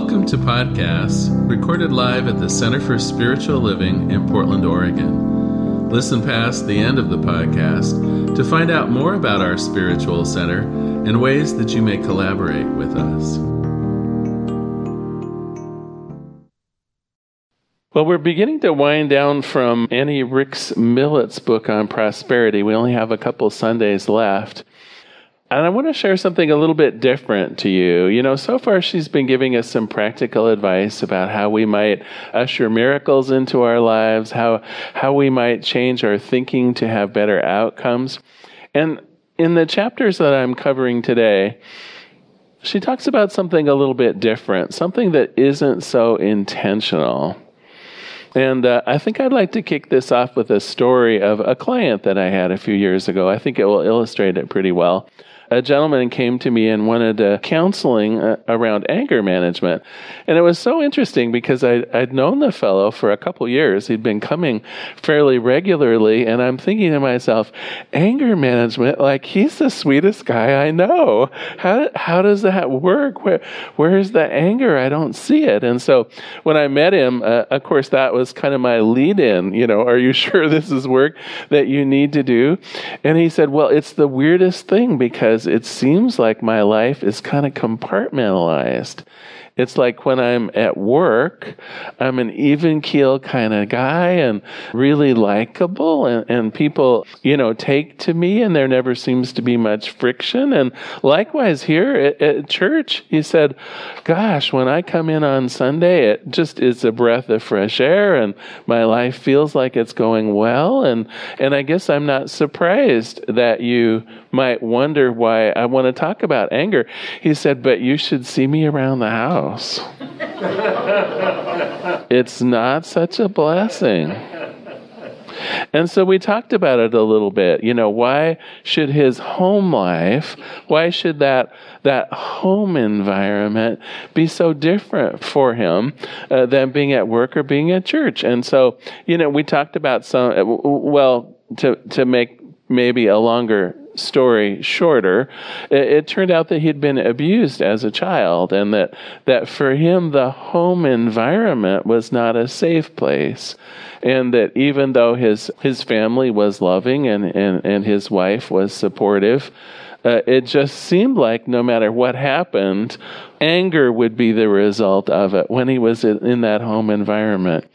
Welcome to podcasts recorded live at the Center for Spiritual Living in Portland, Oregon. Listen past the end of the podcast to find out more about our spiritual center and ways that you may collaborate with us. Well, we're beginning to wind down from Annie Rix Militz's book on prosperity. We only have a couple Sundays left. And I want to share something a little bit different to you. You know, so far she's been giving us some practical advice about how we might usher miracles into our lives, how how we might change our thinking to have better outcomes. And in the chapters that I'm covering today, she talks about something a little bit different, something that isn't so intentional. And uh, I think I'd like to kick this off with a story of a client that I had a few years ago. I think it will illustrate it pretty well a gentleman came to me and wanted uh, counseling uh, around anger management. And it was so interesting because I, would known the fellow for a couple years. He'd been coming fairly regularly. And I'm thinking to myself, anger management, like he's the sweetest guy I know. How, how does that work? Where, where's the anger? I don't see it. And so when I met him, uh, of course, that was kind of my lead in, you know, are you sure this is work that you need to do? And he said, well, it's the weirdest thing because because it seems like my life is kind of compartmentalized. It's like when I'm at work, I'm an even keel kind of guy and really likable, and, and people, you know, take to me, and there never seems to be much friction. And likewise, here at, at church, he said, Gosh, when I come in on Sunday, it just is a breath of fresh air, and my life feels like it's going well. And, and I guess I'm not surprised that you might wonder why I want to talk about anger. He said, But you should see me around the house it's not such a blessing. And so we talked about it a little bit. You know, why should his home life, why should that that home environment be so different for him uh, than being at work or being at church? And so, you know, we talked about some well to to make maybe a longer story shorter, it, it, turned out that he'd been abused as a child, and that, that for him, the home environment was not a safe place. And that even though his, his family was loving and, and, and his wife was supportive, uh, it just seemed like no matter what happened, anger would be the result of it when he was in that home environment.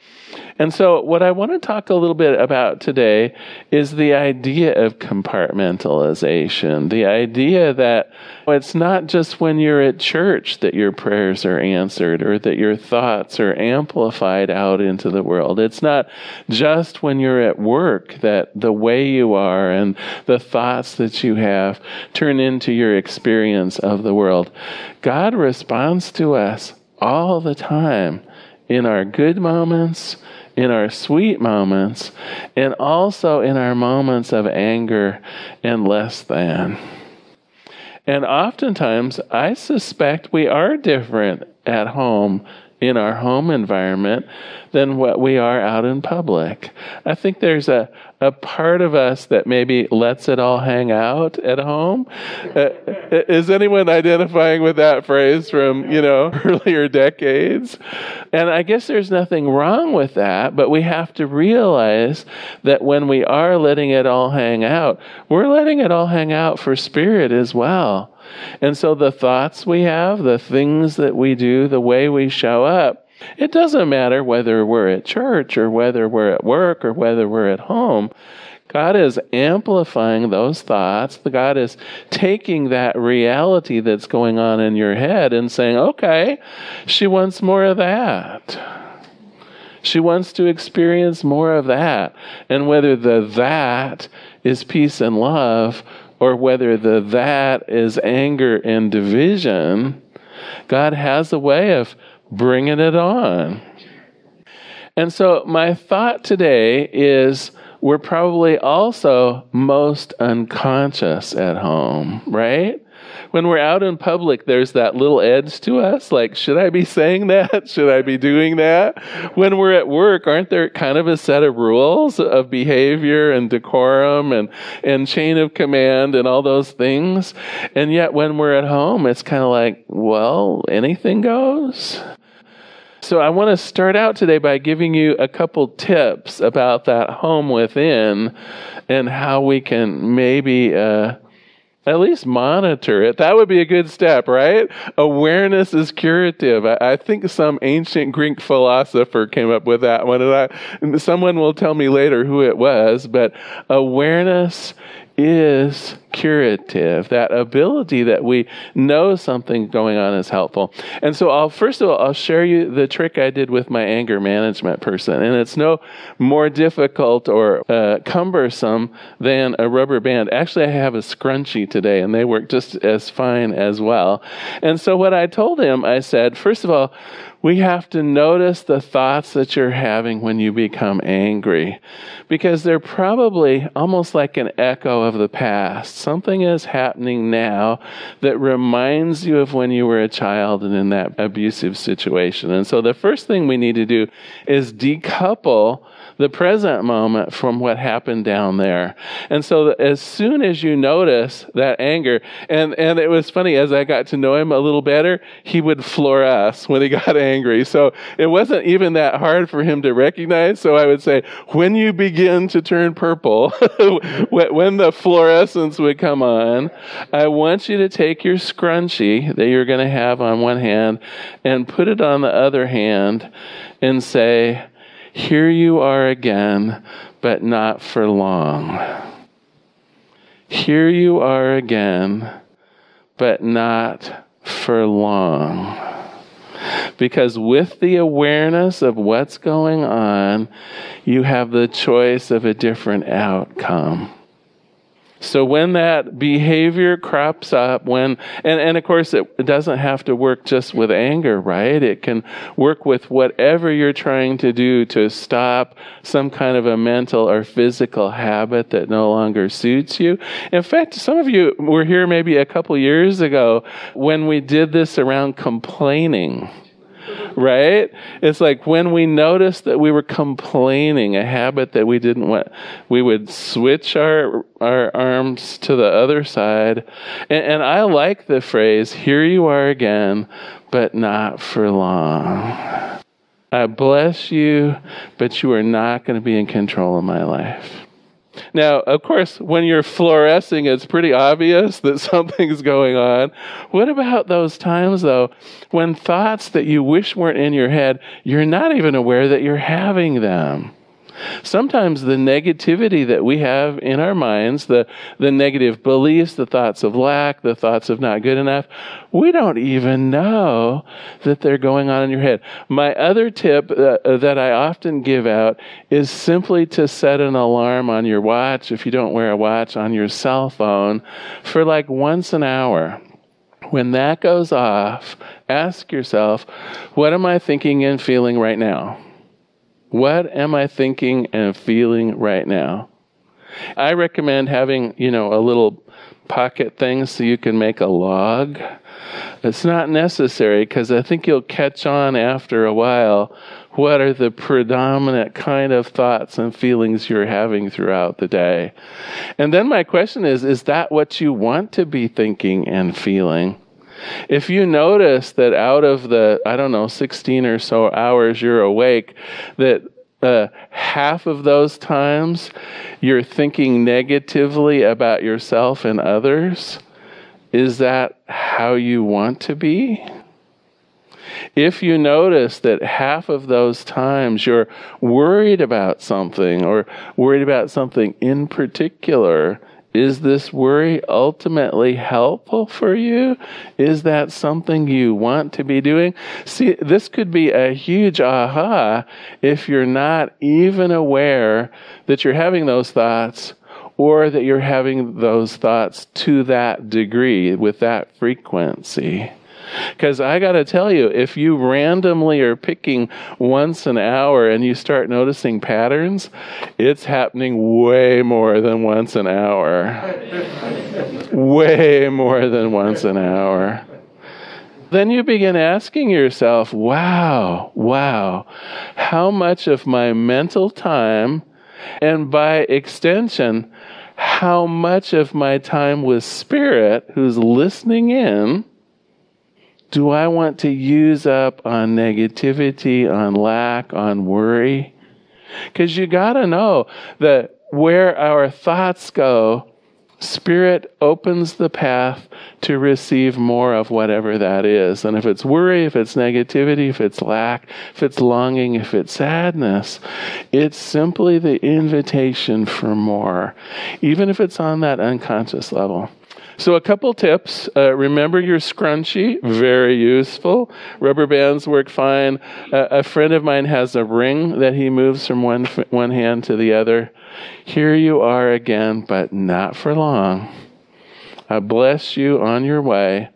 And so, what I want to talk a little bit about today is the idea of compartmentalization. The idea that it's not just when you're at church that your prayers are answered or that your thoughts are amplified out into the world. It's not just when you're at work that the way you are and the thoughts that you have turn into your experience of the world. God responds to us all the time in our good moments in our sweet moments and also in our moments of anger and less than. And oftentimes, I suspect we are different at home in our home environment than what we are out in public. I think there's a, a part of us that maybe lets it all hang out at home. Uh, is anyone identifying with that phrase from, you know, earlier decades? And I guess there's nothing wrong with that, but we have to realize that when we are letting it all hang out, we're letting it all hang out for spirit as well. And so the thoughts we have, the things that we do, the way we show up, it doesn't matter whether we're at church or whether we're at work or whether we're at home. God is amplifying those thoughts. God is taking that reality that's going on in your head and saying, okay, she wants more of that. She wants to experience more of that. And whether the that is peace and love or whether the that is anger and division, God has a way of bringing it on. And so, my thought today is we're probably also most unconscious at home, right? When we're out in public, there's that little edge to us. Like, should I be saying that? Should I be doing that? When we're at work, aren't there kind of a set of rules of behavior and decorum and, and chain of command and all those things? And yet, when we're at home, it's kind of like, well, anything goes. So I want to start out today by giving you a couple tips about that home within and how we can maybe uh, at least monitor it. That would be a good step, right? Awareness is curative. I, I, think some ancient Greek philosopher came up with that one, and, I, someone will tell me later who it was. But awareness is curative. That ability that we know something going on is helpful. And so I'll first of all I'll share you the trick I did with my anger management person. And it's no more difficult or uh, cumbersome than a rubber band. Actually I have a scrunchie today and they work just as fine as well. And so what I told him, I said, first of all, we have to notice the thoughts that you're having when you become angry because they're probably almost like an echo of the past. Something is happening now that reminds you of when you were a child and in that abusive situation. And so the first thing we need to do is decouple the present moment from what happened down there. And so as soon as you notice that anger, and, and it was funny, as I got to know him a little better, he would floor us when he got angry. So it wasn't even that hard for him to recognize. So I would say, when you begin to turn purple, when the fluorescence would come on, I want you to take your scrunchie that you're going to have on one hand and put it on the other hand and say, here you are again, but not for long. Here you are again, but not for long. Because with the awareness of what's going on, you have the choice of a different outcome. So when that behavior crops up, when, and, and of course it doesn't have to work just with anger, right? It can work with whatever you're trying to do to stop some kind of a mental or physical habit that no longer suits you. In fact, some of you were here maybe a couple years ago when we did this around complaining right? It's like when we noticed that we were complaining, a habit that we didn't want, we would switch our our arms to the other side. And, and I like the phrase, here you are again, but not for long. I bless you, but you are not going to be in control of my life. Now, of course, when you're fluorescing, it's pretty obvious that something's going on. What about those times, though, when thoughts that you wish weren't in your head, you're not even aware that you're having them? Sometimes the negativity that we have in our minds, the, the negative beliefs, the thoughts of lack, the thoughts of not good enough, we don't even know that they're going on in your head. My other tip uh, that I often give out is simply to set an alarm on your watch, if you don't wear a watch, on your cell phone for like once an hour. When that goes off, ask yourself, what am I thinking and feeling right now? What am I thinking and feeling right now? I recommend having, you know, a little pocket thing so you can make a log. It's not necessary because I think you'll catch on after a while what are the predominant kind of thoughts and feelings you're having throughout the day. And then my question is is that what you want to be thinking and feeling? If you notice that out of the, I don't know, 16 or so hours you're awake, that uh, half of those times you're thinking negatively about yourself and others, is that how you want to be? If you notice that half of those times you're worried about something or worried about something in particular, is this worry ultimately helpful for you? Is that something you want to be doing? See, this could be a huge aha if you're not even aware that you're having those thoughts or that you're having those thoughts to that degree with that frequency. Because I got to tell you, if you randomly are picking once an hour and you start noticing patterns, it's happening way more than once an hour. way more than once an hour. Then you begin asking yourself, wow, wow, how much of my mental time, and by extension, how much of my time with Spirit, who's listening in, do I want to use up on negativity, on lack, on worry? Because you got to know that where our thoughts go, Spirit opens the path to receive more of whatever that is. And if it's worry, if it's negativity, if it's lack, if it's longing, if it's sadness, it's simply the invitation for more, even if it's on that unconscious level. So, a couple tips. Uh, remember your scrunchie, very useful. Rubber bands work fine. Uh, a friend of mine has a ring that he moves from one, one hand to the other. Here you are again, but not for long. I bless you on your way.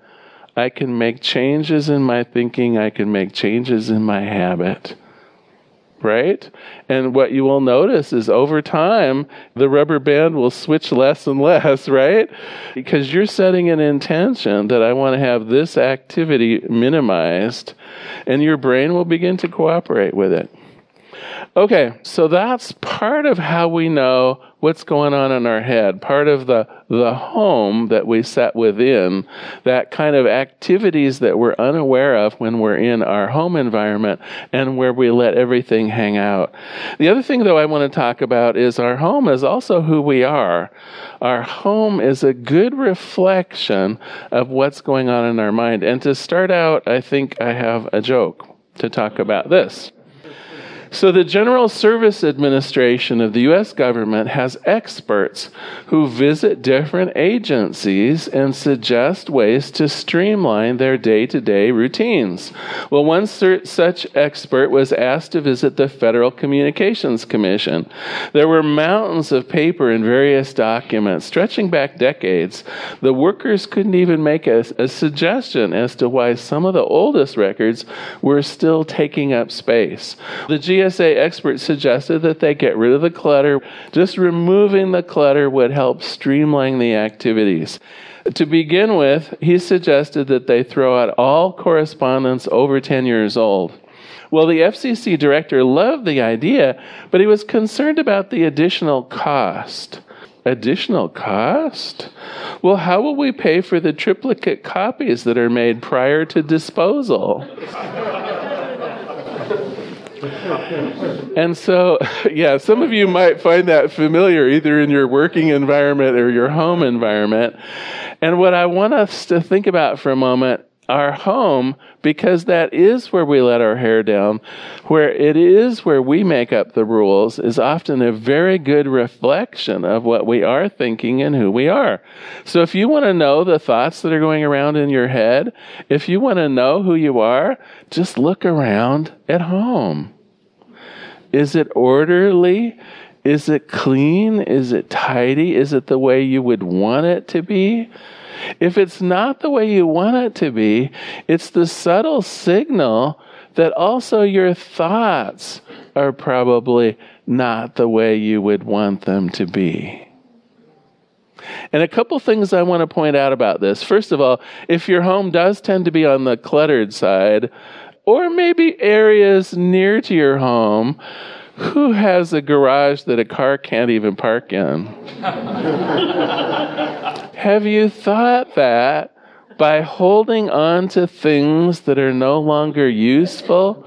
I can make changes in my thinking, I can make changes in my habit right? And what you will notice is over time, the rubber band will switch less and less, right? Because you're setting an intention that I want to have this activity minimized, and your brain will begin to cooperate with it. Okay, so that's part of how we know what's going on in our head, part of the, the home that we set within, that kind of activities that we're unaware of when we're in our home environment and where we let everything hang out. The other thing, though, I want to talk about is our home is also who we are. Our home is a good reflection of what's going on in our mind. And to start out, I think I have a joke to talk about this. So, the General Service Administration of the U.S. government has experts who visit different agencies and suggest ways to streamline their day to day routines. Well, one such expert was asked to visit the Federal Communications Commission. There were mountains of paper and various documents stretching back decades. The workers couldn't even make a, a suggestion as to why some of the oldest records were still taking up space. The GSA experts suggested that they get rid of the clutter. Just removing the clutter would help streamline the activities. To begin with, he suggested that they throw out all correspondence over 10 years old. Well, the FCC director loved the idea, but he was concerned about the additional cost. Additional cost? Well, how will we pay for the triplicate copies that are made prior to disposal? and so, yeah, some of you might find that familiar either in your working environment or your home environment. And what I want us to think about for a moment our home, because that is where we let our hair down, where it is where we make up the rules, is often a very good reflection of what we are thinking and who we are. So if you want to know the thoughts that are going around in your head, if you want to know who you are, just look around at home. Is it orderly? Is it clean? Is it tidy? Is it the way you would want it to be? If it's not the way you want it to be, it's the subtle signal that also your thoughts are probably not the way you would want them to be. And a couple things I want to point out about this. First of all, if your home does tend to be on the cluttered side, or maybe areas near to your home, who has a garage that a car can't even park in? Have you thought that by holding on to things that are no longer useful,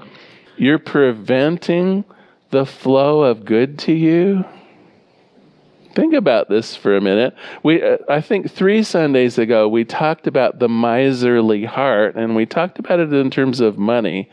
you're preventing the flow of good to you? Think about this for a minute. We, uh, I think three Sundays ago, we talked about the miserly heart, and we talked about it in terms of money.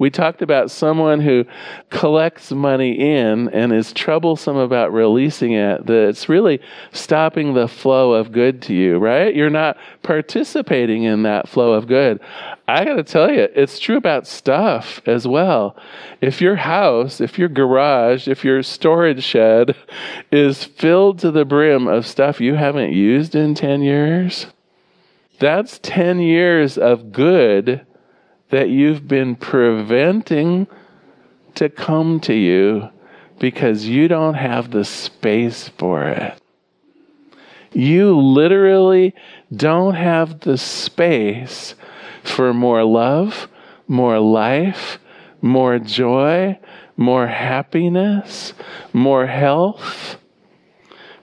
We talked about someone who collects money in and is troublesome about releasing it, that it's really stopping the flow of good to you, right? You're not participating in that flow of good. I got to tell you, it's true about stuff as well. If your house, if your garage, if your storage shed is filled to the brim of stuff you haven't used in 10 years, that's 10 years of good that you've been preventing to come to you because you don't have the space for it. You literally don't have the space for more love, more life, more joy, more happiness, more health,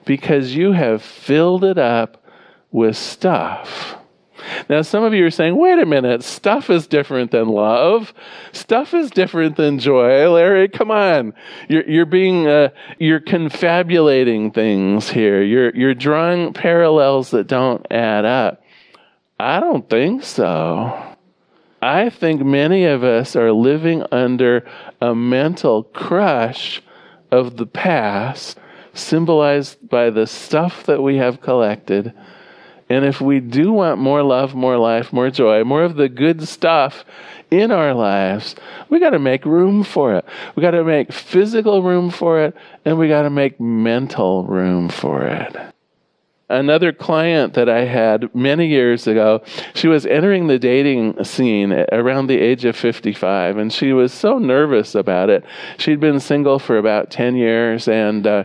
because you have filled it up with stuff. Now, some of you are saying, wait a minute, stuff is different than love. Stuff is different than joy. Larry, come on. You're, you're being, uh, you're confabulating things here. You're, you're drawing parallels that don't add up. I don't think so. I think many of us are living under a mental crush of the past, symbolized by the stuff that we have collected and if we do want more love, more life, more joy, more of the good stuff in our lives, we got to make room for it. We got to make physical room for it, and we got to make mental room for it another client that I had many years ago, she was entering the dating scene around the age of 55, and she was so nervous about it. She'd been single for about 10 years and, uh,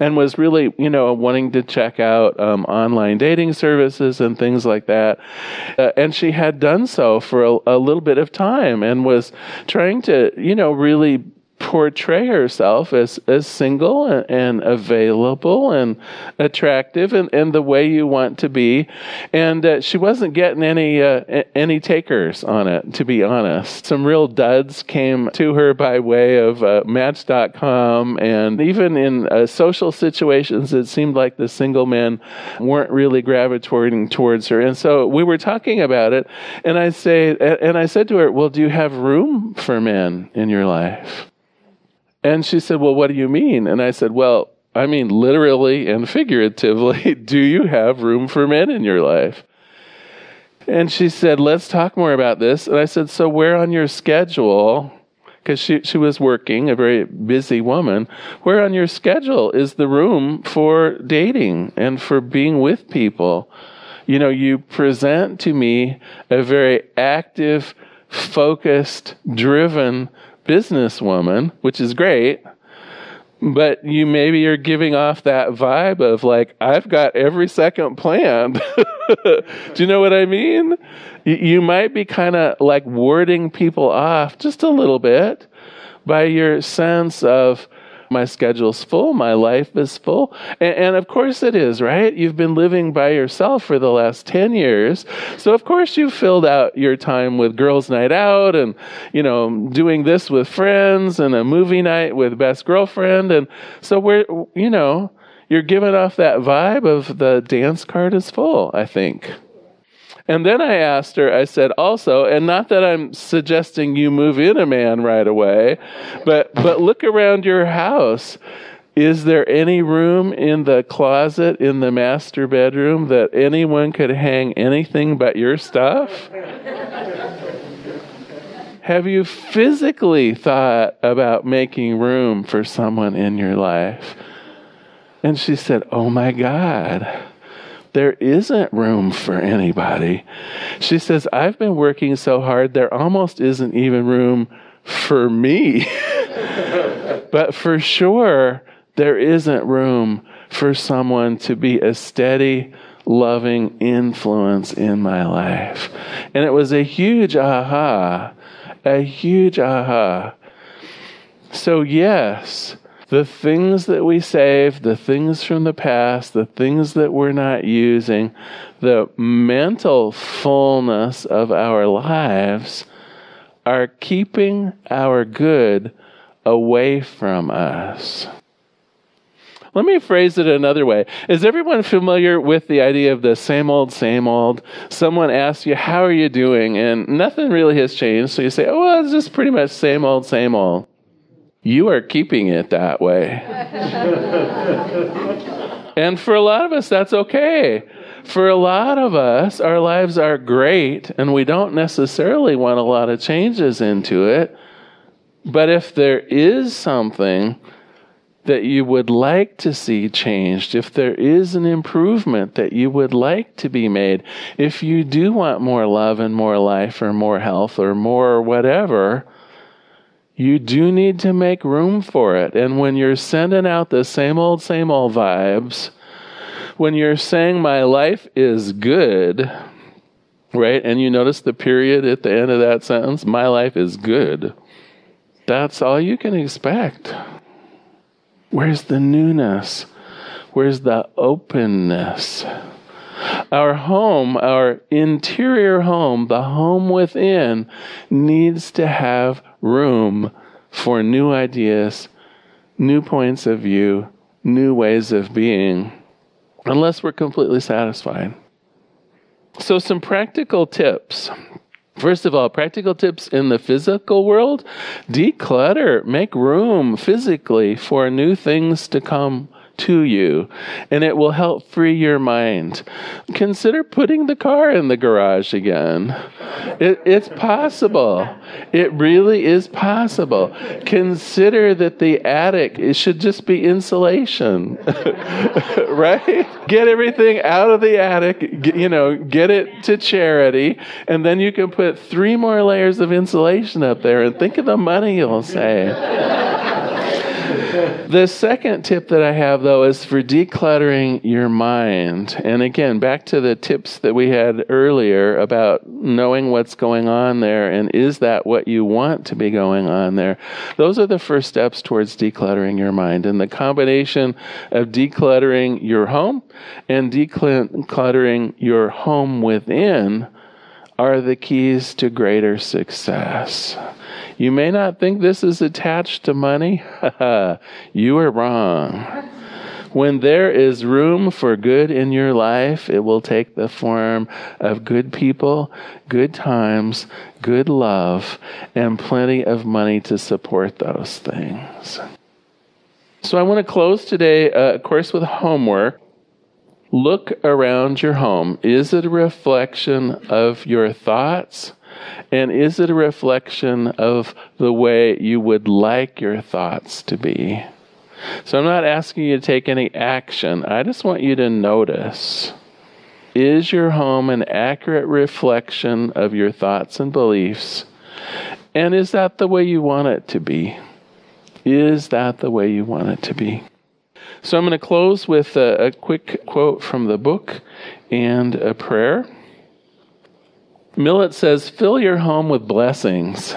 and was really, you know, wanting to check out um, online dating services and things like that. Uh, and she had done so for a, a little bit of time and was trying to, you know, really portray herself as, as single and, and, available and attractive and, and the way you want to be. And uh, she wasn't getting any, uh, any takers on it, to be honest. Some real duds came to her by way of uh, Match.com. And even in uh, social situations, it seemed like the single men weren't really gravitating towards her. And so we were talking about it. And I say, and I said to her, well, do you have room for men in your life? And she said, Well, what do you mean? And I said, Well, I mean, literally and figuratively, do you have room for men in your life? And she said, Let's talk more about this. And I said, So, where on your schedule, because she, she was working, a very busy woman, where on your schedule is the room for dating and for being with people? You know, you present to me a very active, focused, driven businesswoman, which is great, but you maybe are giving off that vibe of like, I've got every second planned. Do you know what I mean? You might be kind of like warding people off just a little bit by your sense of, my schedule's full, my life is full. And, and, of course it is, right? You've been living by yourself for the last 10 years. So of course you've filled out your time with girls' night out and, you know, doing this with friends and a movie night with best girlfriend. And so we're, you know, you're giving off that vibe of the dance card is full, I think. And then I asked her, I said, also, and not that I'm suggesting you move in a man right away, but, but look around your house. Is there any room in the closet in the master bedroom that anyone could hang anything but your stuff? Have you physically thought about making room for someone in your life? And she said, Oh my God there isn't room for anybody. She says, I've been working so hard, there almost isn't even room for me. but for sure, there isn't room for someone to be a steady, loving influence in my life. And it was a huge aha, a huge aha. So, yes, the things that we save, the things from the past, the things that we're not using, the mental fullness of our lives are keeping our good away from us. Let me phrase it another way. Is everyone familiar with the idea of the same old, same old? Someone asks you, How are you doing? And nothing really has changed. So you say, Oh, well, it's just pretty much same old, same old you are keeping it that way. and for a lot of us, that's okay. For a lot of us, our lives are great and we don't necessarily want a lot of changes into it. But if there is something that you would like to see changed, if there is an improvement that you would like to be made, if you do want more love and more life or more health or more whatever, you do need to make room for it. And when you're sending out the same old, same old vibes, when you're saying, My life is good, right? And you notice the period at the end of that sentence, My life is good. That's all you can expect. Where's the newness? Where's the openness? Our home, our interior home, the home within, needs to have room for new ideas, new points of view, new ways of being, unless we're completely satisfied. So, some practical tips. First of all, practical tips in the physical world declutter, make room physically for new things to come to you, and it will help free your mind. Consider putting the car in the garage again. It, it's possible. It really is possible. Consider that the attic it should just be insulation, right? Get everything out of the attic. Get, you know, get it to charity, and then you can put three more layers of insulation up there. And think of the money you'll save the second tip that I have, though, is for decluttering your mind. And again, back to the tips that we had earlier about knowing what's going on there and is that what you want to be going on there. Those are the first steps towards decluttering your mind. And the combination of decluttering your home and decluttering your home within are the keys to greater success. You may not think this is attached to money. you are wrong. When there is room for good in your life, it will take the form of good people, good times, good love, and plenty of money to support those things. So I want to close today, uh, of course, with homework. Look around your home. Is it a reflection of your thoughts? And is it a reflection of the way you would like your thoughts to be? So I'm not asking you to take any action. I just want you to notice. Is your home an accurate reflection of your thoughts and beliefs? And is that the way you want it to be? Is that the way you want it to be? So I'm going to close with a, a quick quote from the book and a prayer. Militz says, fill your home with blessings.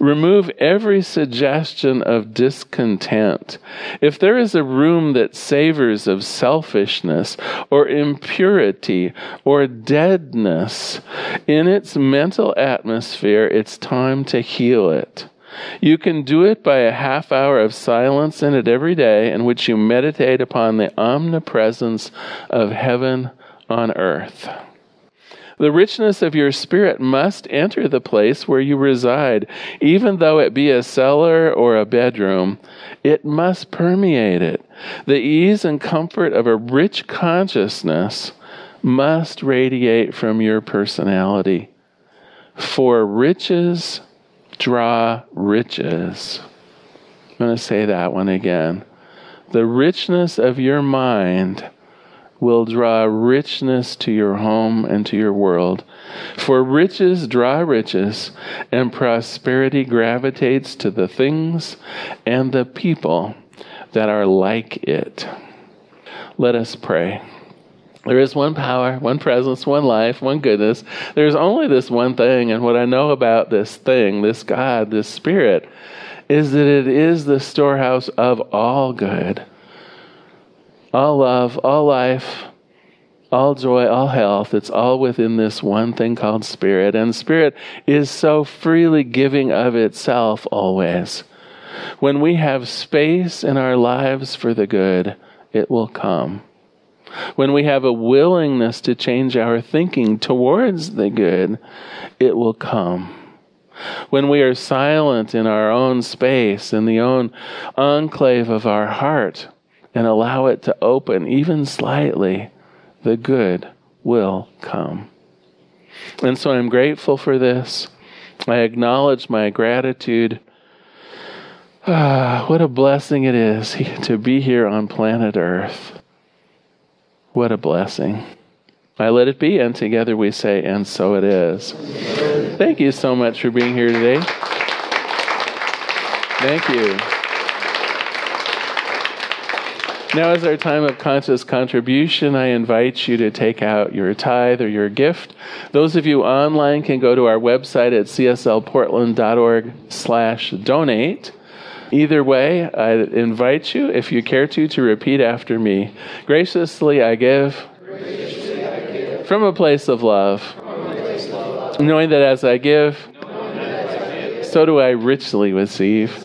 Remove every suggestion of discontent. If there is a room that savors of selfishness or impurity or deadness in its mental atmosphere, it's time to heal it. You can do it by a half hour of silence in it every day in which you meditate upon the omnipresence of heaven on earth. The richness of your spirit must enter the place where you reside, even though it be a cellar or a bedroom. It must permeate it. The ease and comfort of a rich consciousness must radiate from your personality. For riches draw riches. I'm going to say that one again. The richness of your mind will draw richness to your home and to your world. For riches draw riches, and prosperity gravitates to the things and the people that are like it. Let us pray. There is one power, one presence, one life, one goodness. There's only this one thing, and what I know about this thing, this God, this Spirit, is that it is the storehouse of all good all love, all life, all joy, all health, it's all within this one thing called spirit. And spirit is so freely giving of itself always. When we have space in our lives for the good, it will come. When we have a willingness to change our thinking towards the good, it will come. When we are silent in our own space, in the own enclave of our heart, and allow it to open even slightly, the good will come. And so I'm grateful for this. I acknowledge my gratitude. Ah, what a blessing it is to be here on planet Earth. What a blessing. I let it be, and together we say, and so it is. Thank you so much for being here today. Thank you. Now is our time of conscious contribution. I invite you to take out your tithe or your gift. Those of you online can go to our website at cslportland.org slash donate. Either way, I invite you, if you care to, to repeat after me. Graciously I give. Graciously I give from a place of love, knowing that as I give, so do I richly receive.